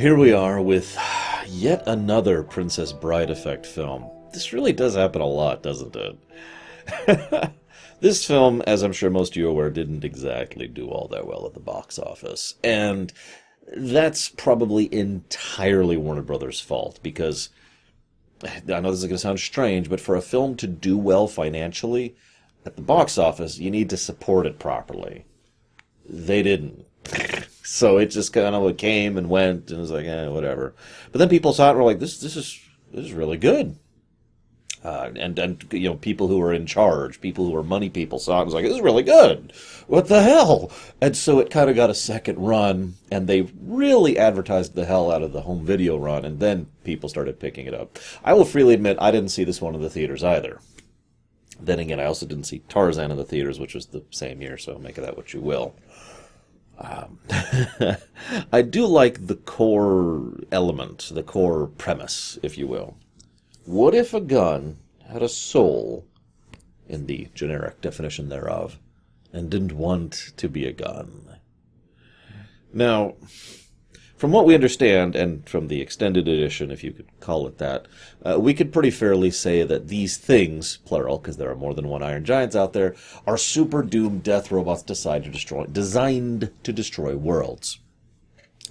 Here we are with yet another Princess Bride effect film. This really does happen a lot, doesn't it? this film, as I'm sure most of you are aware, didn't exactly do all that well at the box office. And that's probably entirely Warner Brothers' fault because I know this is going to sound strange, but for a film to do well financially at the box office, you need to support it properly. They didn't. so it just kind of came and went and it was like, eh, whatever. But then people saw it and were like, this, this is, this is really good. Uh, and and you know people who were in charge, people who were money people saw it and was like, "This is really good. What the hell?" And so it kind of got a second run, and they really advertised the hell out of the home video run, and then people started picking it up. I will freely admit I didn't see this one in the theaters either. Then again, I also didn't see Tarzan in the theaters, which was the same year, so make of that what you will. Um, I do like the core element, the core premise, if you will. What if a gun had a soul, in the generic definition thereof, and didn't want to be a gun? Now, from what we understand, and from the extended edition, if you could call it that, uh, we could pretty fairly say that these things, plural, because there are more than one Iron Giants out there, are super doomed death robots designed to destroy, designed to destroy worlds.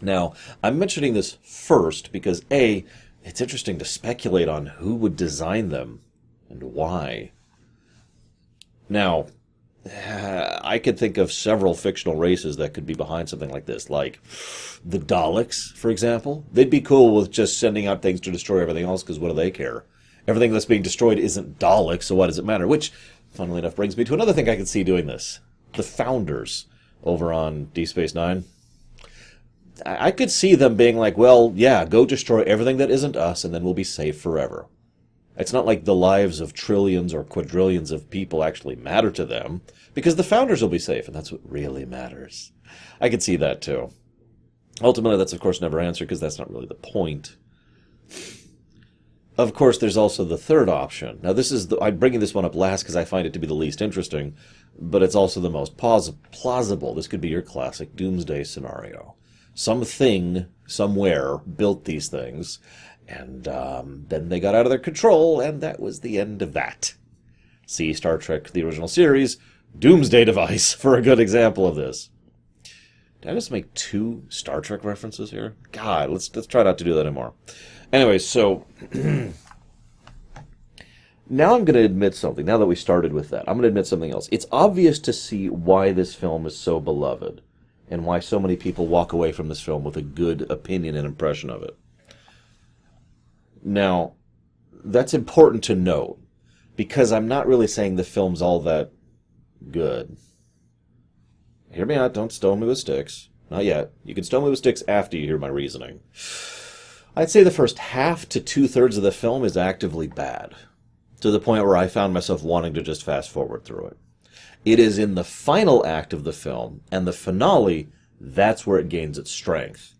Now, I'm mentioning this first because A, it's interesting to speculate on who would design them and why. Now, I could think of several fictional races that could be behind something like this, like the Daleks, for example. They'd be cool with just sending out things to destroy everything else, because what do they care? Everything that's being destroyed isn't Daleks, so what does it matter? Which, funnily enough, brings me to another thing I could see doing this. The Founders over on Deep Space Nine. I could see them being like, well, yeah, go destroy everything that isn't us, and then we'll be safe forever. It's not like the lives of trillions or quadrillions of people actually matter to them, because the founders will be safe, and that's what really matters. I could see that too. Ultimately, that's of course never answered because that's not really the point. Of course, there's also the third option. Now, this is the, I'm bringing this one up last because I find it to be the least interesting, but it's also the most plausible. This could be your classic doomsday scenario. Something somewhere built these things, and um, then they got out of their control, and that was the end of that. See Star Trek, the original series, Doomsday Device, for a good example of this. Did I just make two Star Trek references here? God, let's let's try not to do that anymore. Anyway, so now I'm going to admit something. Now that we started with that, I'm going to admit something else. It's obvious to see why this film is so beloved and why so many people walk away from this film with a good opinion and impression of it. Now, that's important to note because I'm not really saying the film's all that good. Hear me out, don't stone me with sticks. Not yet. You can stone me with sticks after you hear my reasoning. I'd say the first half to two thirds of the film is actively bad, to the point where I found myself wanting to just fast forward through it. It is in the final act of the film and the finale that's where it gains its strength.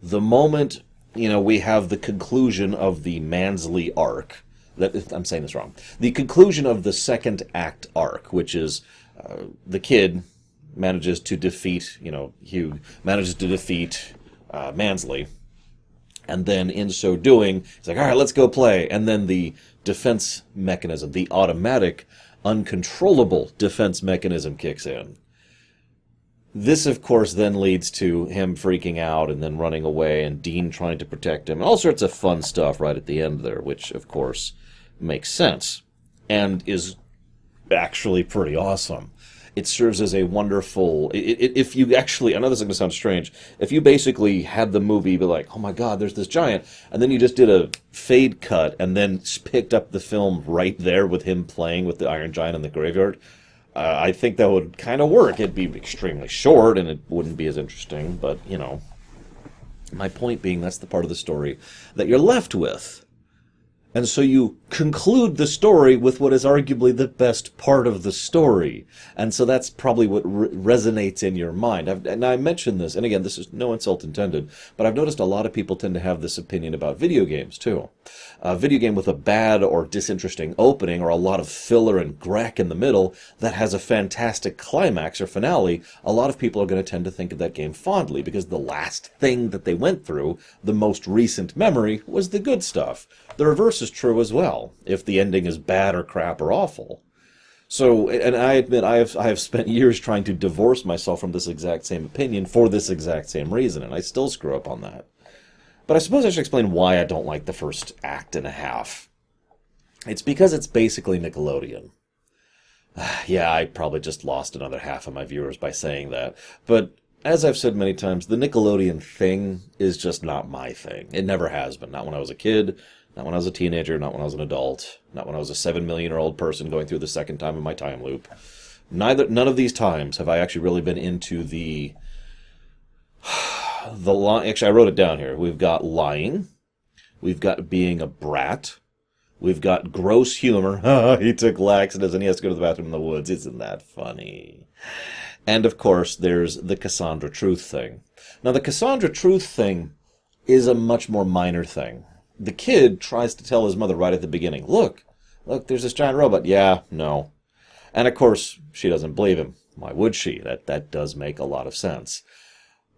The moment you know, we have the conclusion of the Mansley arc. That I'm saying this wrong. The conclusion of the second act arc, which is uh, the kid manages to defeat, you know, Hugh manages to defeat uh, Mansley, and then in so doing, he's like, all right, let's go play. And then the defense mechanism, the automatic, uncontrollable defense mechanism kicks in. This, of course, then leads to him freaking out and then running away, and Dean trying to protect him, and all sorts of fun stuff right at the end there, which, of course, makes sense and is actually pretty awesome. It serves as a wonderful. It, it, if you actually, I know this is going to sound strange. If you basically had the movie be like, "Oh my God, there's this giant," and then you just did a fade cut and then picked up the film right there with him playing with the Iron Giant in the graveyard, uh, I think that would kind of work. It'd be extremely short and it wouldn't be as interesting, but you know, my point being that's the part of the story that you're left with. And so you conclude the story with what is arguably the best part of the story. And so that's probably what re- resonates in your mind. I've, and I mentioned this, and again, this is no insult intended, but I've noticed a lot of people tend to have this opinion about video games too. A video game with a bad or disinteresting opening or a lot of filler and grack in the middle that has a fantastic climax or finale, a lot of people are going to tend to think of that game fondly because the last thing that they went through, the most recent memory, was the good stuff. The reverse is true as well, if the ending is bad or crap or awful. So, and I admit I have I have spent years trying to divorce myself from this exact same opinion for this exact same reason, and I still screw up on that. But I suppose I should explain why I don't like the first act and a half. It's because it's basically Nickelodeon. yeah, I probably just lost another half of my viewers by saying that, but as I've said many times, the Nickelodeon thing is just not my thing. It never has been. Not when I was a kid, not when I was a teenager, not when I was an adult, not when I was a seven million year old person going through the second time of my time loop. Neither, none of these times have I actually really been into the the line. Actually, I wrote it down here. We've got lying, we've got being a brat, we've got gross humor. he took laxatives and he has to go to the bathroom in the woods. Isn't that funny? And of course, there's the Cassandra Truth thing. Now, the Cassandra Truth thing is a much more minor thing the kid tries to tell his mother right at the beginning, look, look, there's this giant robot. Yeah, no. And of course, she doesn't believe him. Why would she? That that does make a lot of sense.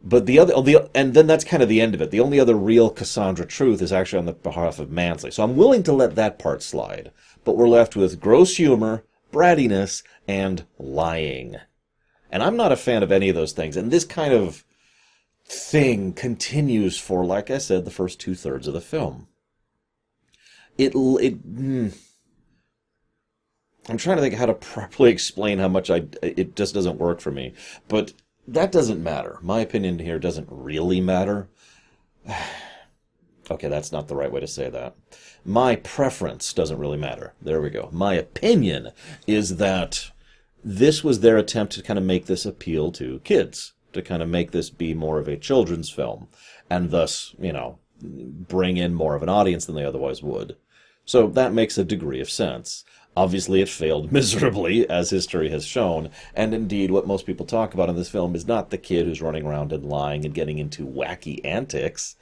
But the other, the, and then that's kind of the end of it. The only other real Cassandra truth is actually on the behalf of Mansley. So I'm willing to let that part slide. But we're left with gross humor, brattiness, and lying. And I'm not a fan of any of those things. And this kind of thing continues for, like I said, the first two thirds of the film. It, it, mm, I'm trying to think how to properly explain how much I, it just doesn't work for me. But that doesn't matter. My opinion here doesn't really matter. okay, that's not the right way to say that. My preference doesn't really matter. There we go. My opinion is that this was their attempt to kind of make this appeal to kids to kind of make this be more of a children's film and thus, you know, bring in more of an audience than they otherwise would. So that makes a degree of sense. Obviously, it failed miserably, as history has shown, and indeed, what most people talk about in this film is not the kid who's running around and lying and getting into wacky antics.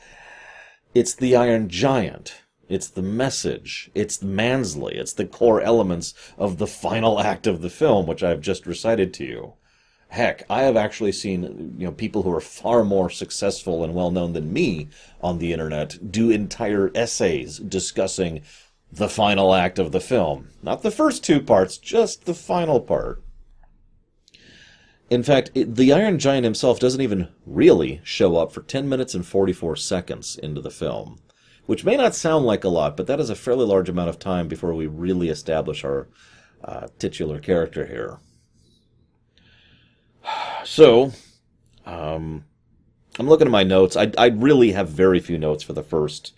It's the Iron Giant. It's the message. It's Mansley. It's the core elements of the final act of the film, which I've just recited to you. Heck, I have actually seen you know people who are far more successful and well known than me on the internet do entire essays discussing the final act of the film. Not the first two parts, just the final part. In fact, it, the Iron Giant himself doesn't even really show up for 10 minutes and 44 seconds into the film, which may not sound like a lot, but that is a fairly large amount of time before we really establish our uh, titular character here. So, um, I'm looking at my notes. I, I really have very few notes for the first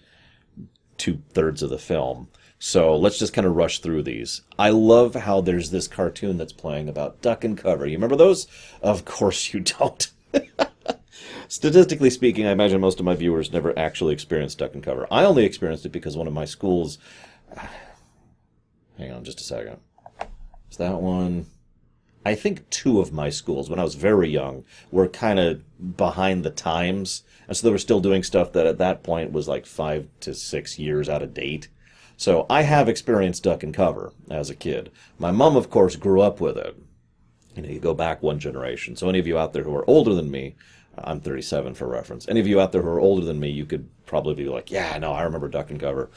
two thirds of the film. So let's just kind of rush through these. I love how there's this cartoon that's playing about duck and cover. You remember those? Of course you don't. Statistically speaking, I imagine most of my viewers never actually experienced duck and cover. I only experienced it because one of my schools. Hang on just a second. Is that one? I think two of my schools, when I was very young, were kind of behind the times. And so they were still doing stuff that at that point was like five to six years out of date. So I have experienced duck and cover as a kid. My mom, of course, grew up with it. You know, you go back one generation. So any of you out there who are older than me, I'm 37 for reference. Any of you out there who are older than me, you could probably be like, yeah, no, I remember duck and cover.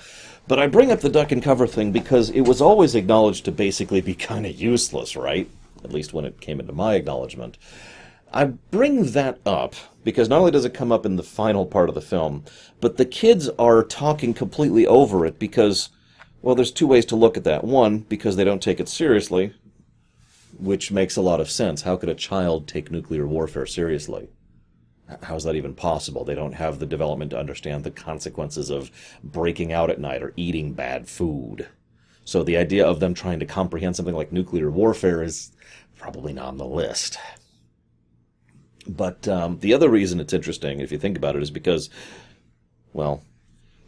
But I bring up the duck and cover thing because it was always acknowledged to basically be kind of useless, right? at least when it came into my acknowledgement. I bring that up because not only does it come up in the final part of the film, but the kids are talking completely over it because, well, there's two ways to look at that. One, because they don't take it seriously, which makes a lot of sense. How could a child take nuclear warfare seriously? How is that even possible? They don't have the development to understand the consequences of breaking out at night or eating bad food. So the idea of them trying to comprehend something like nuclear warfare is probably not on the list. But um, the other reason it's interesting, if you think about it, is because, well,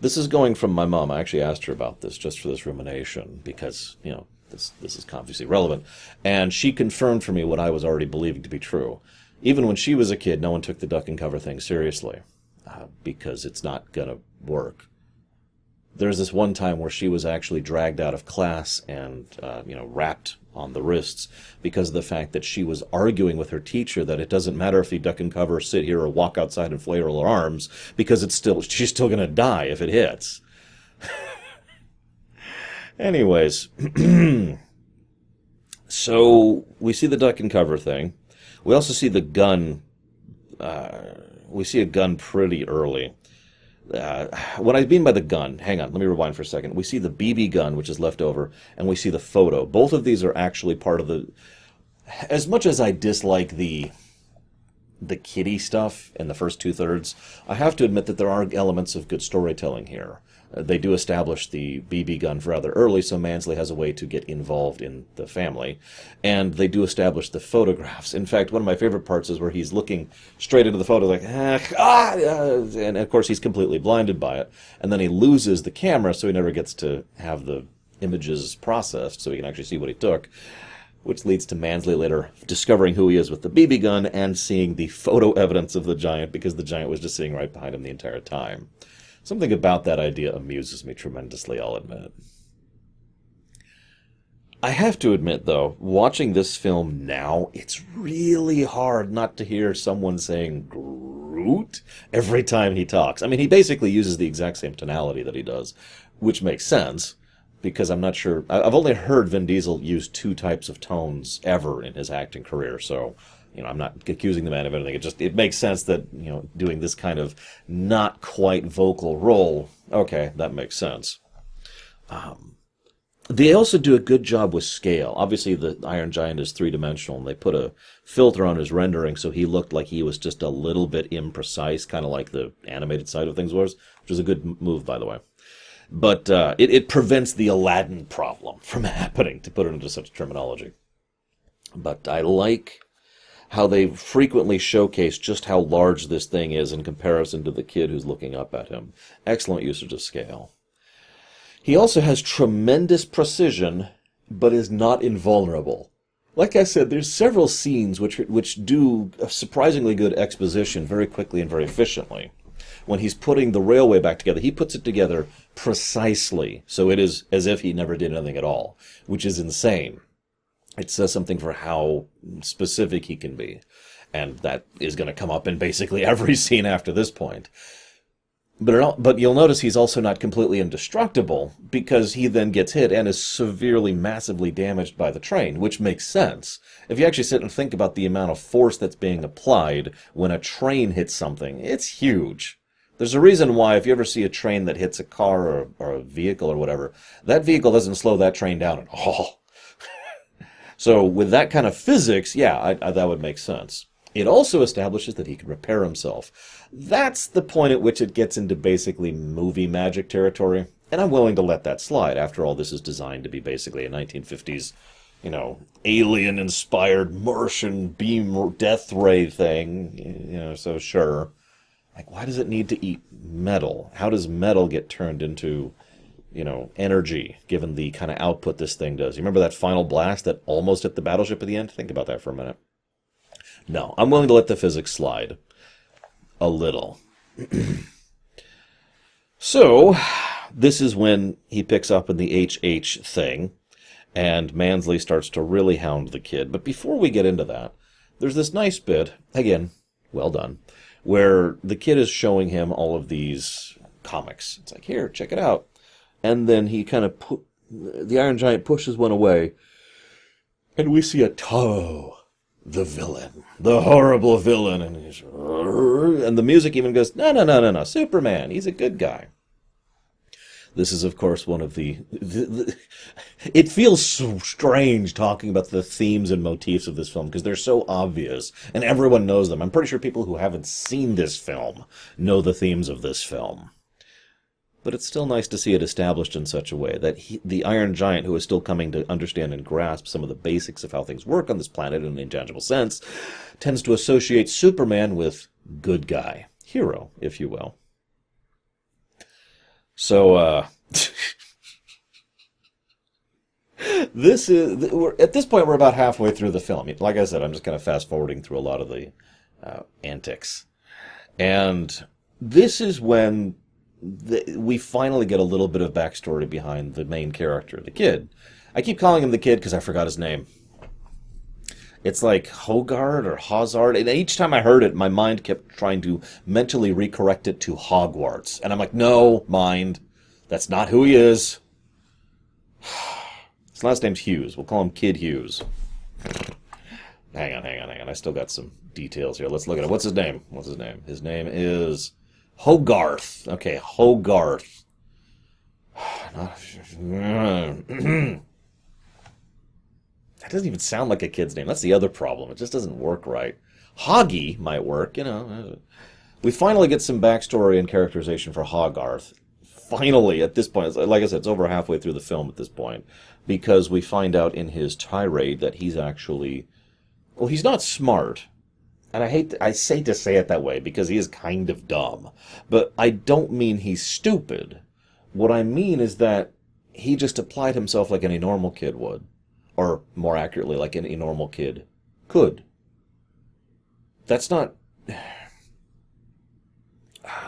This is going from my mom. I actually asked her about this just for this rumination because, you know, this, this is obviously relevant. And she confirmed for me what I was already believing to be true. Even when she was a kid, no one took the duck and cover thing seriously uh, because it's not going to work. There's this one time where she was actually dragged out of class and, uh, you know, wrapped on the wrists because of the fact that she was arguing with her teacher that it doesn't matter if you duck and cover, sit here, or walk outside and flail her arms because it's still she's still going to die if it hits. Anyways, so we see the duck and cover thing. We also see the gun. Uh, we see a gun pretty early. Uh, what I mean by the gun, hang on, let me rewind for a second. We see the BB gun, which is left over, and we see the photo. Both of these are actually part of the. As much as I dislike the the kitty stuff in the first two thirds, I have to admit that there are elements of good storytelling here they do establish the BB gun rather early, so Mansley has a way to get involved in the family. And they do establish the photographs. In fact, one of my favorite parts is where he's looking straight into the photo, like, ah, ah, and of course he's completely blinded by it. And then he loses the camera, so he never gets to have the images processed, so he can actually see what he took. Which leads to Mansley later discovering who he is with the BB gun and seeing the photo evidence of the giant because the giant was just sitting right behind him the entire time. Something about that idea amuses me tremendously, I'll admit. I have to admit, though, watching this film now, it's really hard not to hear someone saying Groot every time he talks. I mean, he basically uses the exact same tonality that he does, which makes sense because I'm not sure. I've only heard Vin Diesel use two types of tones ever in his acting career, so you know, I'm not accusing the man of anything. It just it makes sense that you know doing this kind of not quite vocal role. Okay, that makes sense. Um, they also do a good job with scale. Obviously, the Iron Giant is three dimensional, and they put a filter on his rendering so he looked like he was just a little bit imprecise, kind of like the animated side of things was, which was a good move, by the way. But uh, it, it prevents the Aladdin problem from happening, to put it into such terminology. But I like how they frequently showcase just how large this thing is in comparison to the kid who's looking up at him. Excellent usage of scale. He also has tremendous precision, but is not invulnerable. Like I said, there's several scenes which which do a surprisingly good exposition very quickly and very efficiently. When he's putting the railway back together, he puts it together precisely, so it is as if he never did anything at all, which is insane it says something for how specific he can be. And that is going to come up in basically every scene after this point. But, but you'll notice he's also not completely indestructible because he then gets hit and is severely, massively damaged by the train, which makes sense. If you actually sit and think about the amount of force that's being applied when a train hits something, it's huge. There's a reason why if you ever see a train that hits a car or, or a vehicle or whatever, that vehicle doesn't slow that train down at all. So with that kind of physics, yeah, I, I, that would make sense. It also establishes that he can repair himself. That's the point at which it gets into basically movie magic territory, and I'm willing to let that slide. After all, this is designed to be basically a 1950s, you know, alien-inspired Martian beam death ray thing. You know, so sure. Like, why does it need to eat metal? How does metal get turned into you know, energy given the kind of output this thing does. You remember that final blast that almost hit the battleship at the end? Think about that for a minute. No, I'm willing to let the physics slide a little. so, this is when he picks up in the HH thing, and Mansley starts to really hound the kid. But before we get into that, there's this nice bit, again, well done, where the kid is showing him all of these comics. It's like, here, check it out and then he kind of pu- the Iron Giant pushes one away, and we see Atomo, the villain, the horrible villain, and he's and the music even goes, no, no, no, no, no, Superman, he's a good guy. This is, of course, one of the, the, the It feels so strange talking about the themes and motifs of this film because they're so obvious and everyone knows them. I'm pretty sure people who haven't seen this film know the themes of this film but it's still nice to see it established in such a way that he, the Iron Giant, who is still coming to understand and grasp some of the basics of how things work on this planet in an intangible sense, tends to associate Superman with good guy, hero, if you will. So, uh, this is at this point we're about halfway through the film. Like I said, I'm just kind of fast forwarding through a lot of the uh, antics, and this is when the, we finally get a little bit of backstory behind the main character, the kid. I keep calling him the kid because I forgot his name. It's like Hogard or Hazard, and each time I heard it, my mind kept trying to mentally recorrect it to Hogwarts, and I'm like, no, mind, that's not who he is. His last name's Hughes. We'll call him Kid Hughes. hang on, hang on, hang on. I still got some details here. Let's look at it. What's his name? What's his name? His name is Hogarth. Okay, Hogarth. that doesn't even sound like a kid's name. That's the other problem. It just doesn't work right. Hoggy might work, you know. We finally get some backstory and characterization for Hogarth. Finally, at this point, like I said, it's over halfway through the film at this point, because we find out in his tirade that he's actually, well, he's not smart, and I hate to, I say to say it that way because he is kind of dumb, but I don't mean he's stupid. What I mean is that he just applied himself like any normal kid would, or more accurately, like any normal kid could. That's not.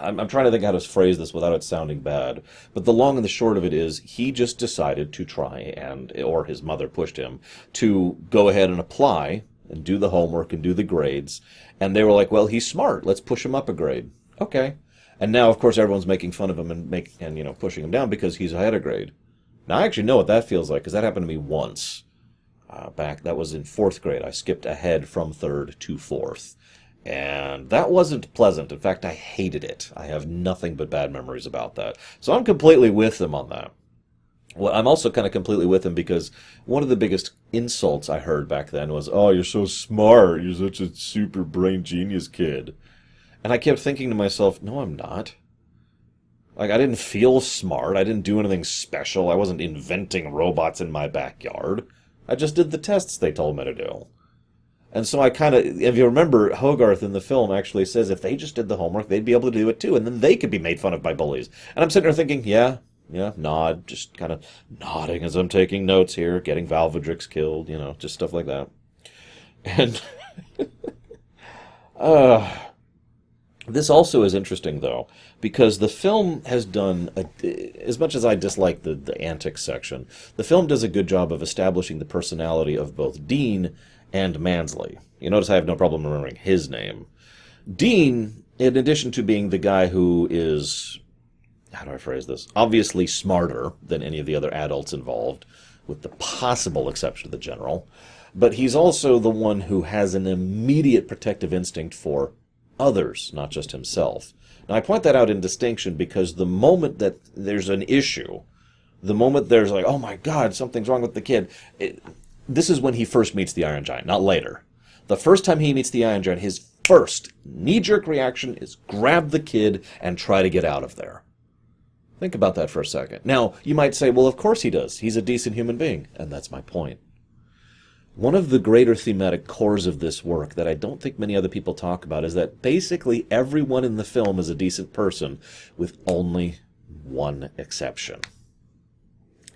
I'm, I'm trying to think how to phrase this without it sounding bad, but the long and the short of it is he just decided to try and, or his mother pushed him to go ahead and apply and do the homework and do the grades. And they were like, well, he's smart. Let's push him up a grade. Okay. And now, of course, everyone's making fun of him and make and you know pushing him down because he's ahead of grade. Now, I actually know what that feels like because that happened to me once. Uh, back that was in fourth grade. I skipped ahead from third to fourth, and that wasn't pleasant. In fact, I hated it. I have nothing but bad memories about that. So I'm completely with them on that. Well, I'm also kind of completely with him because one of the biggest insults I heard back then was, "Oh, you're so smart. You're such a super brain genius kid." And I kept thinking to myself, "No, I'm not." Like I didn't feel smart. I didn't do anything special. I wasn't inventing robots in my backyard. I just did the tests they told me to do. And so I kind of, if you remember, Hogarth in the film actually says if they just did the homework, they'd be able to do it too, and then they could be made fun of by bullies. And I'm sitting there thinking, yeah, yeah, nod, just kind of nodding as I'm taking notes here, getting Valvadrix killed, you know, just stuff like that. And uh, this also is interesting, though, because the film has done, a, as much as I dislike the, the antics section, the film does a good job of establishing the personality of both Dean and Mansley. You notice I have no problem remembering his name. Dean, in addition to being the guy who is how do I phrase this? Obviously smarter than any of the other adults involved, with the possible exception of the general. But he's also the one who has an immediate protective instinct for others, not just himself. Now, I point that out in distinction because the moment that there's an issue, the moment there's like, oh my God, something's wrong with the kid, it, this is when he first meets the Iron Giant, not later. The first time he meets the Iron Giant, his first knee jerk reaction is grab the kid and try to get out of there. Think about that for a second. Now, you might say, well, of course he does. He's a decent human being. And that's my point. One of the greater thematic cores of this work that I don't think many other people talk about is that basically everyone in the film is a decent person, with only one exception.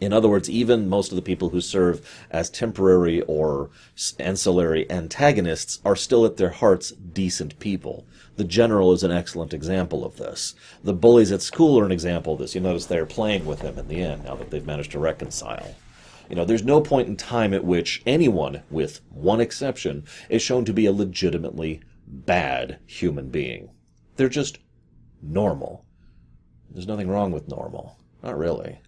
In other words, even most of the people who serve as temporary or ancillary antagonists are still at their hearts decent people. The general is an excellent example of this. The bullies at school are an example of this. You notice they're playing with him in the end now that they've managed to reconcile. You know, there's no point in time at which anyone, with one exception, is shown to be a legitimately bad human being. They're just normal. There's nothing wrong with normal. Not really.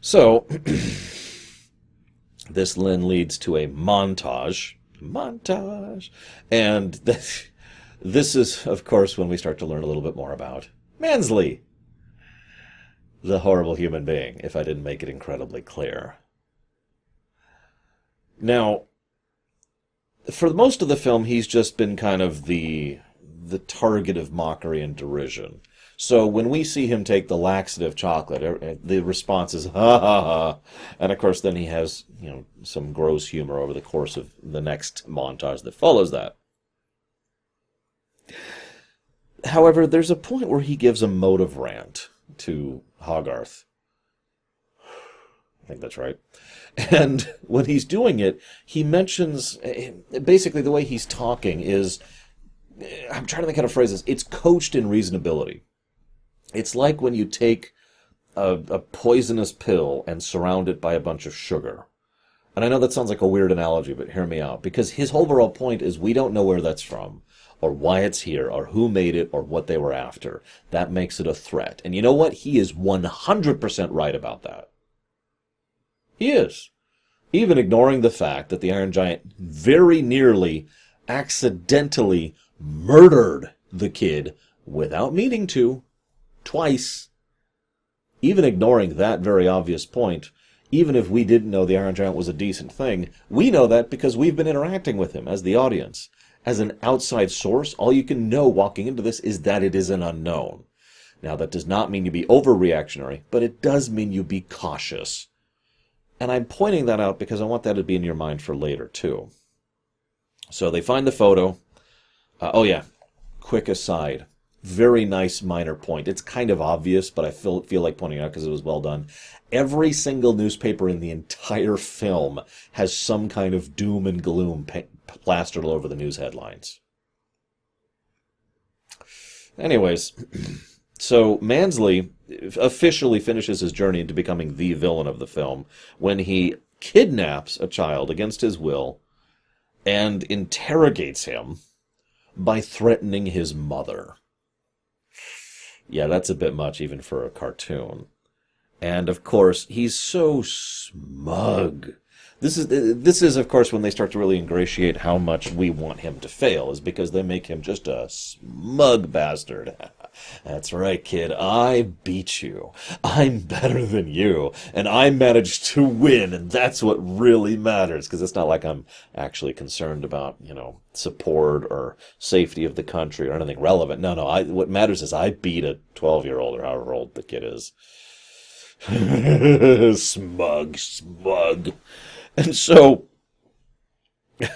So, this then leads to a montage. Montage. And this, this is, of course, when we start to learn a little bit more about Mansley, the horrible human being, if I didn't make it incredibly clear. Now, for most of the film, he's just been kind of the the target of mockery and derision. So when we see him take the laxative chocolate, er, er, the response is ha ha ha, and of course then he has you know some gross humor over the course of the next montage that follows that. however, there's a point where he gives a motive rant to Hogarth. I think that's right. And when he's doing it, he mentions eh, basically the way he's talking is eh, I'm trying to think how to phrase this. It's coached in reasonability. It's like when you take a, a poisonous pill and surround it by a bunch of sugar. And I know that sounds like a weird analogy, but hear me out. Because his overall point is we don't know where that's from, or why it's here, or who made it, or what they were after. That makes it a threat. And you know what? He is 100% right about that. He is. Even ignoring the fact that the Iron Giant very nearly accidentally murdered the kid without meaning to twice. Even ignoring that very obvious point, even if we didn't know the Iron Giant was a decent thing, we know that because we've been interacting with him as the audience. As an outside source, all you can know walking into this is that it is an unknown. Now, that does not mean you be overreactionary, but it does mean you be cautious. And I'm pointing that out because I want that to be in your mind for later, too. So they find the photo. Uh, oh, yeah. Quick aside. Very nice minor point. It's kind of obvious, but I feel, feel like pointing out because it was well done. Every single newspaper in the entire film has some kind of doom and gloom plastered all over the news headlines. Anyways, so Mansley officially finishes his journey into becoming the villain of the film when he kidnaps a child against his will and interrogates him by threatening his mother. Yeah, that's a bit much even for a cartoon. And of course, he's so smug this is this is of course when they start to really ingratiate how much we want him to fail is because they make him just a smug bastard. That's right, kid. I beat you. I'm better than you, and I managed to win, and that's what really matters. Because it's not like I'm actually concerned about you know support or safety of the country or anything relevant. No, no. I what matters is I beat a 12 year old or however old the kid is. smug, smug. And so,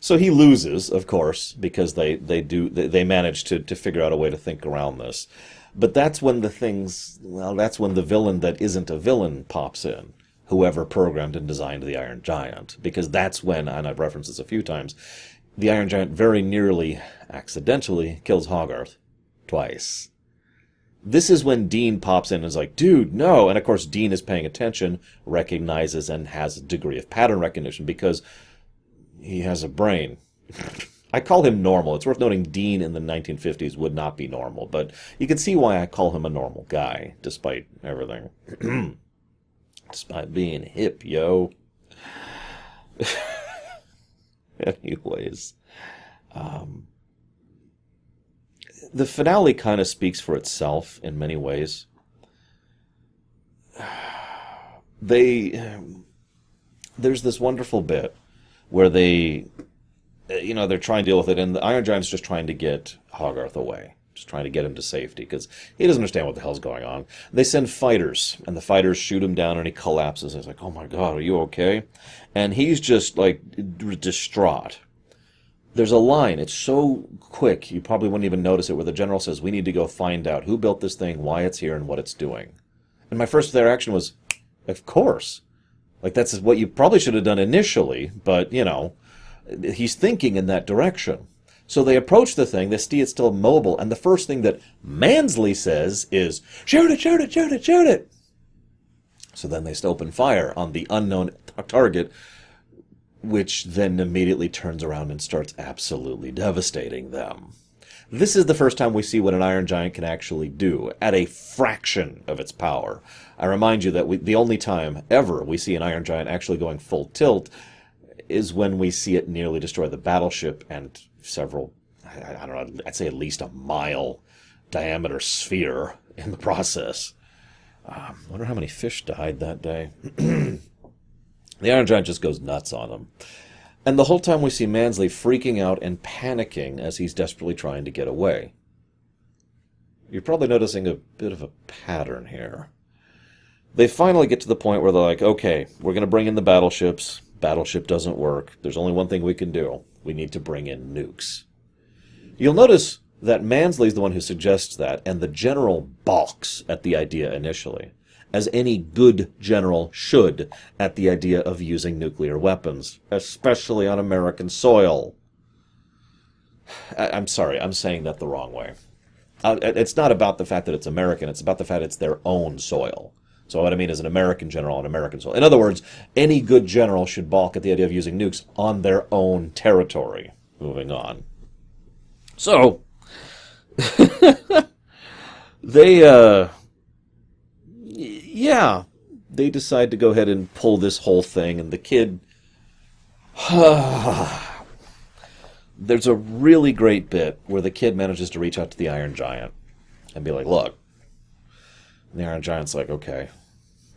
so he loses, of course, because they, they do, they, they manage to, to figure out a way to think around this. But that's when the things, well, that's when the villain that isn't a villain pops in. Whoever programmed and designed the Iron Giant. Because that's when, and I've referenced this a few times, the Iron Giant very nearly, accidentally, kills Hogarth. Twice. This is when Dean pops in and is like, dude, no. And of course, Dean is paying attention, recognizes, and has a degree of pattern recognition because he has a brain. I call him normal. It's worth noting Dean in the 1950s would not be normal, but you can see why I call him a normal guy, despite everything. despite being hip, yo. Anyways. Um, the finale kind of speaks for itself in many ways. They, um, there's this wonderful bit where they, uh, you know, they're trying to deal with it, and the Iron Giant's just trying to get Hogarth away, just trying to get him to safety because he doesn't understand what the hell's going on. They send fighters, and the fighters shoot him down, and he collapses. He's like, "Oh my god, are you okay?" And he's just like distraught there's a line. It's so quick, you probably wouldn't even notice it, where the general says, We need to go find out who built this thing, why it's here, and what it's doing. And my first reaction was, Of course. Like, that's what you probably should have done initially, but, you know, he's thinking in that direction. So they approach the thing, they see it's still mobile, and the first thing that Mansley says is, Shoot it, shoot it, shoot it, shoot it! So then they open fire on the unknown target, which then immediately turns around and starts absolutely devastating them. This is the first time we see what an Iron Giant can actually do at a fraction of its power. I remind you that we, the only time ever we see an Iron Giant actually going full tilt is when we see it nearly destroy the battleship and several, I, I don't know, I'd say at least a mile diameter sphere in the process. I um, wonder how many fish died that day. The Iron Giant just goes nuts on him. And the whole time we see Mansley freaking out and panicking as he's desperately trying to get away. You're probably noticing a bit of a pattern here. They finally get to the point where they're like, okay, we're going to bring in the battleships. Battleship doesn't work. There's only one thing we can do. We need to bring in nukes. You'll notice that Mansley's the one who suggests that, and the general balks at the idea initially, as any good general should at the idea of using nuclear weapons, especially on American soil. I- am sorry, I'm saying that the wrong way. Uh, it's not about the fact that it's American, it's about the fact it's their own soil. So what I mean is an American general on American soil. In other words, any good general should balk at the idea of using nukes on their own territory. Moving on. So, they, uh, yeah, they decide to go ahead and pull this whole thing, and the kid. There's a really great bit where the kid manages to reach out to the Iron Giant and be like, look. And the Iron Giant's like, okay.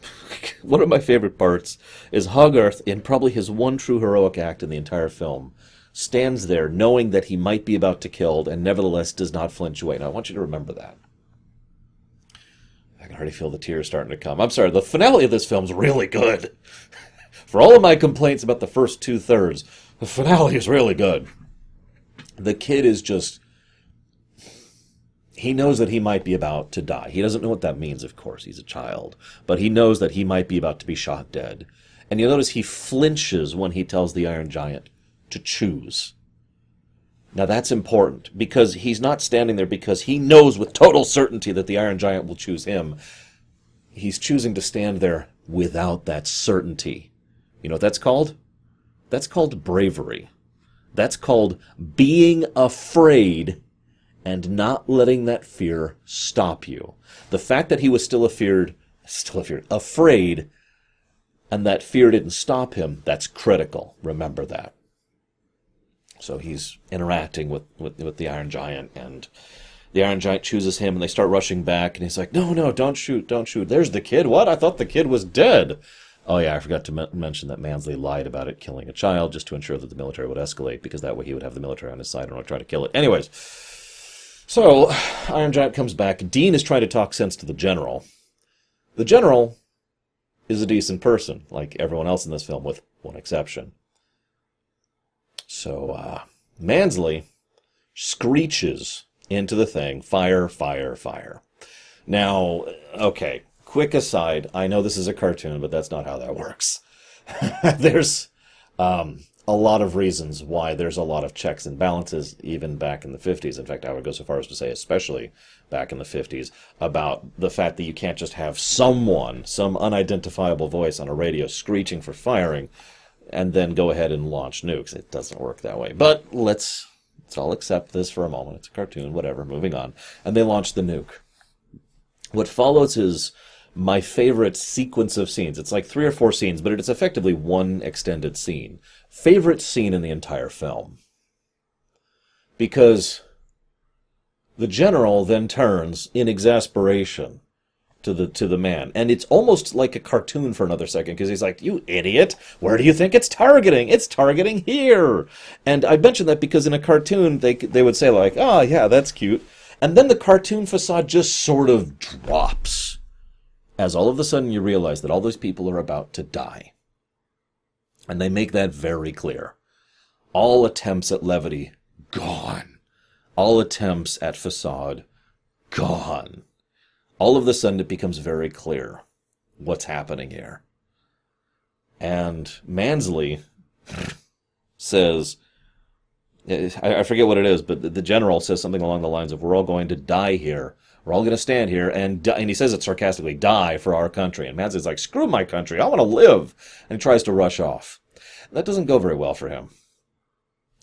one of my favorite parts is Hogarth, in probably his one true heroic act in the entire film, stands there knowing that he might be about to killed and nevertheless does not flinch away. Now, I want you to remember that. I can already feel the tears starting to come. I'm sorry, the finale of this film's really good. For all of my complaints about the first two thirds, the finale is really good. The kid is just. He knows that he might be about to die. He doesn't know what that means, of course. He's a child. But he knows that he might be about to be shot dead. And you'll notice he flinches when he tells the Iron Giant to choose. Now that's important because he's not standing there because he knows with total certainty that the Iron Giant will choose him. He's choosing to stand there without that certainty. You know what that's called? That's called bravery. That's called being afraid and not letting that fear stop you. The fact that he was still afeared, still afeared, afraid, and that fear didn't stop him, that's critical. Remember that. So he's interacting with, with, with the Iron Giant, and the Iron Giant chooses him, and they start rushing back, and he's like, "No, no, don't shoot, don't shoot. There's the kid. What? I thought the kid was dead." Oh yeah, I forgot to mention that Mansley lied about it killing a child just to ensure that the military would escalate, because that way he would have the military on his side and not try to kill it. Anyways, so Iron Giant comes back. Dean is trying to talk sense to the general. The general is a decent person, like everyone else in this film, with one exception. So uh, Mansley screeches into the thing fire, fire, fire. Now, okay, quick aside I know this is a cartoon, but that's not how that works. there's um, a lot of reasons why there's a lot of checks and balances, even back in the 50s. In fact, I would go so far as to say, especially back in the 50s, about the fact that you can't just have someone, some unidentifiable voice on a radio screeching for firing and then go ahead and launch nukes. It doesn't work that way. But let's let's all accept this for a moment. It's a cartoon, whatever. Moving on, and they launch the nuke. What follows is my favorite sequence of scenes. It's like three or four scenes, but it's effectively one extended scene. Favorite scene in the entire film. Because the general then turns in exasperation to the to the man. And it's almost like a cartoon for another second because he's like you idiot. Where do you think it's targeting? It's targeting here. And i mention that because in a cartoon they they would say like oh yeah that's cute. And then the cartoon facade just sort of drops as all of a sudden you realize that all those people are about to die. And they make that very clear. All attempts at levity gone. All attempts at facade gone all of a sudden it becomes very clear what's happening here. And Mansley says, I forget what it is, but the general says something along the lines of, We're all going to die here. We're all going to stand here and die. And he says it sarcastically, die for our country. And Mansley's like, Screw my country. I want to live. And he tries to rush off. That doesn't go very well for him.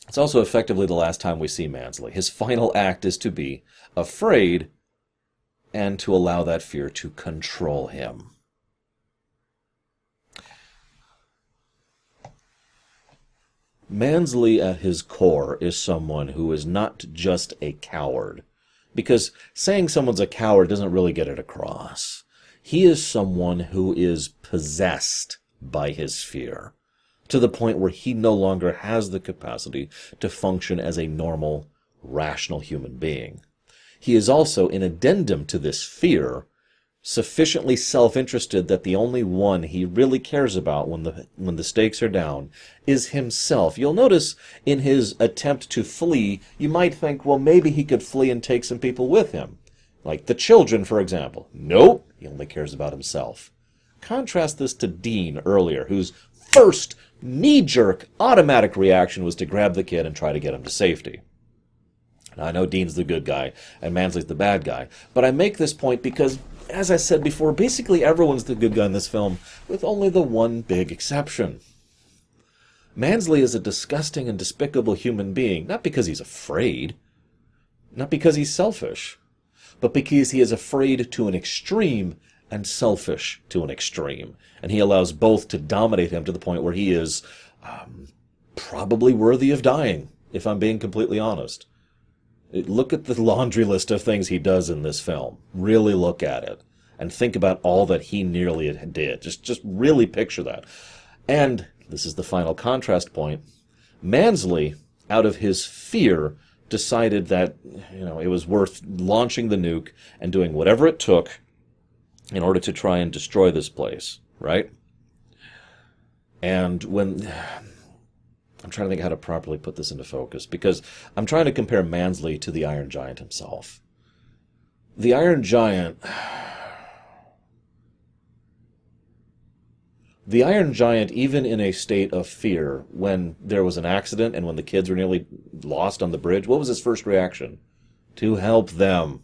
It's also effectively the last time we see Mansley. His final act is to be afraid and to allow that fear to control him. Mansley at his core is someone who is not just a coward, because saying someone's a coward doesn't really get it across. He is someone who is possessed by his fear, to the point where he no longer has the capacity to function as a normal, rational human being. He is also, in addendum to this fear, sufficiently self-interested that the only one he really cares about when the when the stakes are down is himself. You'll notice in his attempt to flee, you might think, well, maybe he could flee and take some people with him. Like the children, for example. Nope, he only cares about himself. Contrast this to Dean earlier, whose first knee-jerk automatic reaction was to grab the kid and try to get him to safety. Now, I know Dean's the good guy and Mansley's the bad guy, but I make this point because as I said before, basically everyone's the good guy in this film, with only the one big exception. Mansley is a disgusting and despicable human being, not because he's afraid, not because he's selfish, but because he is afraid to an extreme and selfish to an extreme. And he allows both to dominate him to the point where he is um, probably worthy of dying, if I'm being completely honest. Look at the laundry list of things he does in this film. Really look at it and think about all that he nearly did. Just just really picture that. And this is the final contrast point. Mansley, out of his fear, decided that you know it was worth launching the nuke and doing whatever it took in order to try and destroy this place, right? And when I'm trying to think how to properly put this into focus because I'm trying to compare Mansley to the Iron Giant himself. The Iron Giant. The Iron Giant, even in a state of fear, when there was an accident and when the kids were nearly lost on the bridge, what was his first reaction? To help them.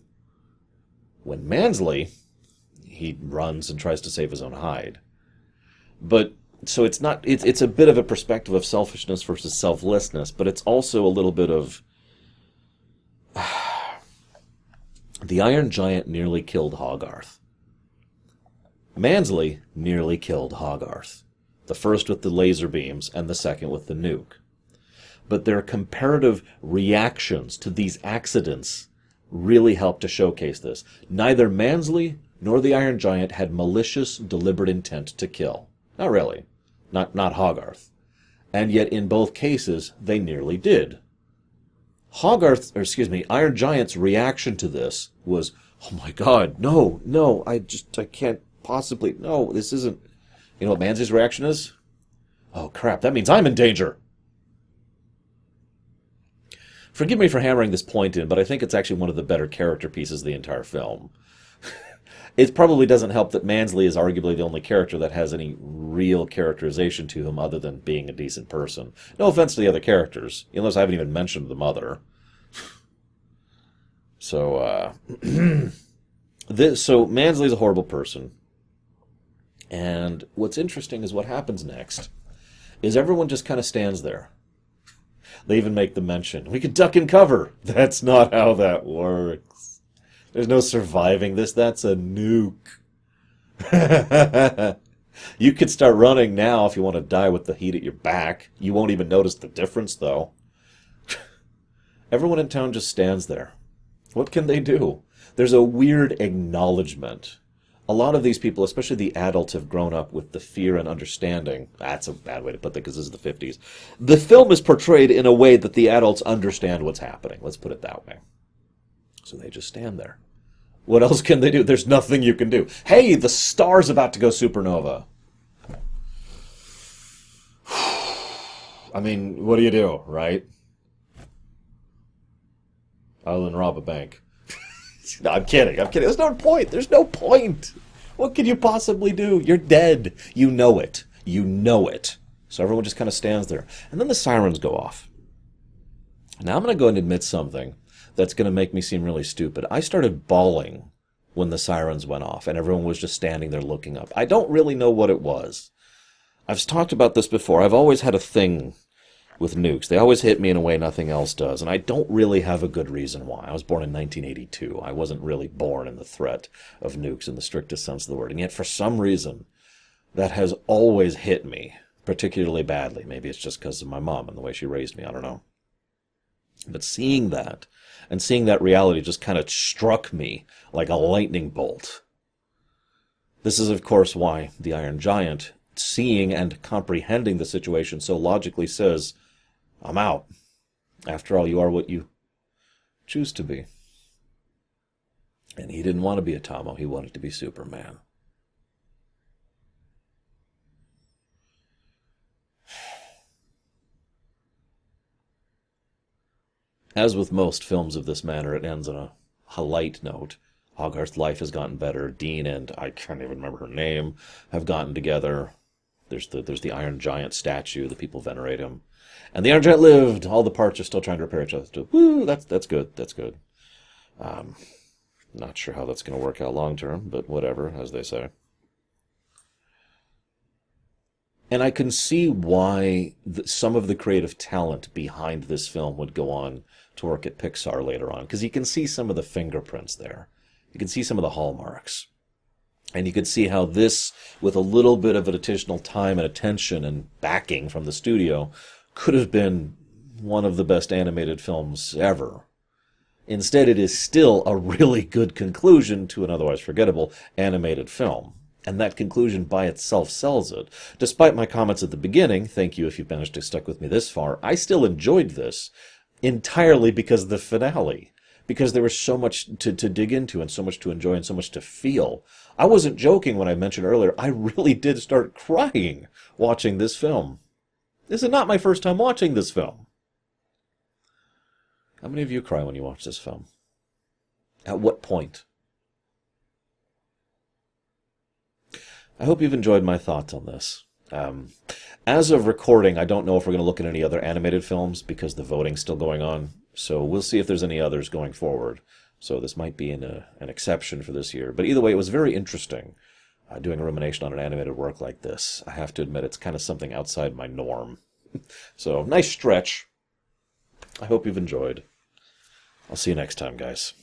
When Mansley, he runs and tries to save his own hide. But so it's not it's it's a bit of a perspective of selfishness versus selflessness, but it's also a little bit of the Iron Giant nearly killed Hogarth. Mansley nearly killed Hogarth, the first with the laser beams and the second with the nuke. But their comparative reactions to these accidents really help to showcase this. Neither Mansley nor the Iron Giant had malicious, deliberate intent to kill. Not really not, not Hogarth. And yet, in both cases, they nearly did. Hogarth, or excuse me, Iron Giant's reaction to this was, oh my god, no, no, I just, I can't possibly, no, this isn't. You know what Mansley's reaction is? Oh crap, that means I'm in danger. Forgive me for hammering this point in, but I think it's actually one of the better character pieces of the entire film it probably doesn't help that Mansley is arguably the only character that has any real characterization to him other than being a decent person. No offense to the other characters. unless I haven't even mentioned the mother. So, uh, this, so Mansley's a horrible person. And what's interesting is what happens next is everyone just kind of stands there. They even make the mention, we could duck and cover. That's not how that works. There's no surviving this. That's a nuke. you could start running now if you want to die with the heat at your back. You won't even notice the difference, though. Everyone in town just stands there. What can they do? There's a weird acknowledgement. A lot of these people, especially the adults, have grown up with the fear and understanding. That's a bad way to put that because this is the 50s. The film is portrayed in a way that the adults understand what's happening. Let's put it that way. So they just stand there. What else can they do? There's nothing you can do. Hey, the star's about to go supernova. I mean, what do you do, right? Other than rob a bank. no, I'm kidding. I'm kidding. There's no point. There's no point. What could you possibly do? You're dead. You know it. You know it. So everyone just kind of stands there. And then the sirens go off. Now I'm going to go and admit something that's going to make me seem really stupid. I started bawling when the sirens went off and everyone was just standing there looking up. I don't really know what it was. I've talked about this before. I've always had a thing with nukes. They always hit me in a way nothing else does, and I don't really have a good reason why. I was born in 1982. I wasn't really born in the threat of nukes in the strictest sense of the word, and yet for some reason, that has always hit me particularly badly. Maybe it's just because of my mom and the way she raised me. I don't know. But seeing that and seeing that reality just kind of struck me like a lightning bolt. This is, of course, why the Iron Giant, seeing and comprehending the situation so logically, says, I'm out. After all, you are what you choose to be. And he didn't want to be Atomo, he wanted to be Superman. As with most films of this manner, it ends on a, a light note. Hogarth's life has gotten better. Dean and I can't even remember her name have gotten together. There's the there's the Iron Giant statue. The people venerate him, and the Iron Giant lived. All the parts are still trying to repair each other. Woo! That's that's good. That's good. Um, not sure how that's going to work out long term, but whatever, as they say. And I can see why the, some of the creative talent behind this film would go on to work at Pixar later on, because you can see some of the fingerprints there. You can see some of the hallmarks. And you can see how this, with a little bit of additional time and attention and backing from the studio, could have been one of the best animated films ever. Instead, it is still a really good conclusion to an otherwise forgettable animated film. And that conclusion by itself sells it. Despite my comments at the beginning, thank you if you've managed to stick with me this far, I still enjoyed this entirely because of the finale. Because there was so much to, to dig into and so much to enjoy and so much to feel. I wasn't joking when I mentioned earlier, I really did start crying watching this film. This is not my first time watching this film. How many of you cry when you watch this film? At what point? I hope you've enjoyed my thoughts on this. Um, as of recording, I don't know if we're going to look at any other animated films because the voting's still going on. So we'll see if there's any others going forward. So this might be an, uh, an exception for this year. But either way, it was very interesting uh, doing a rumination on an animated work like this. I have to admit, it's kind of something outside my norm. so nice stretch. I hope you've enjoyed. I'll see you next time, guys.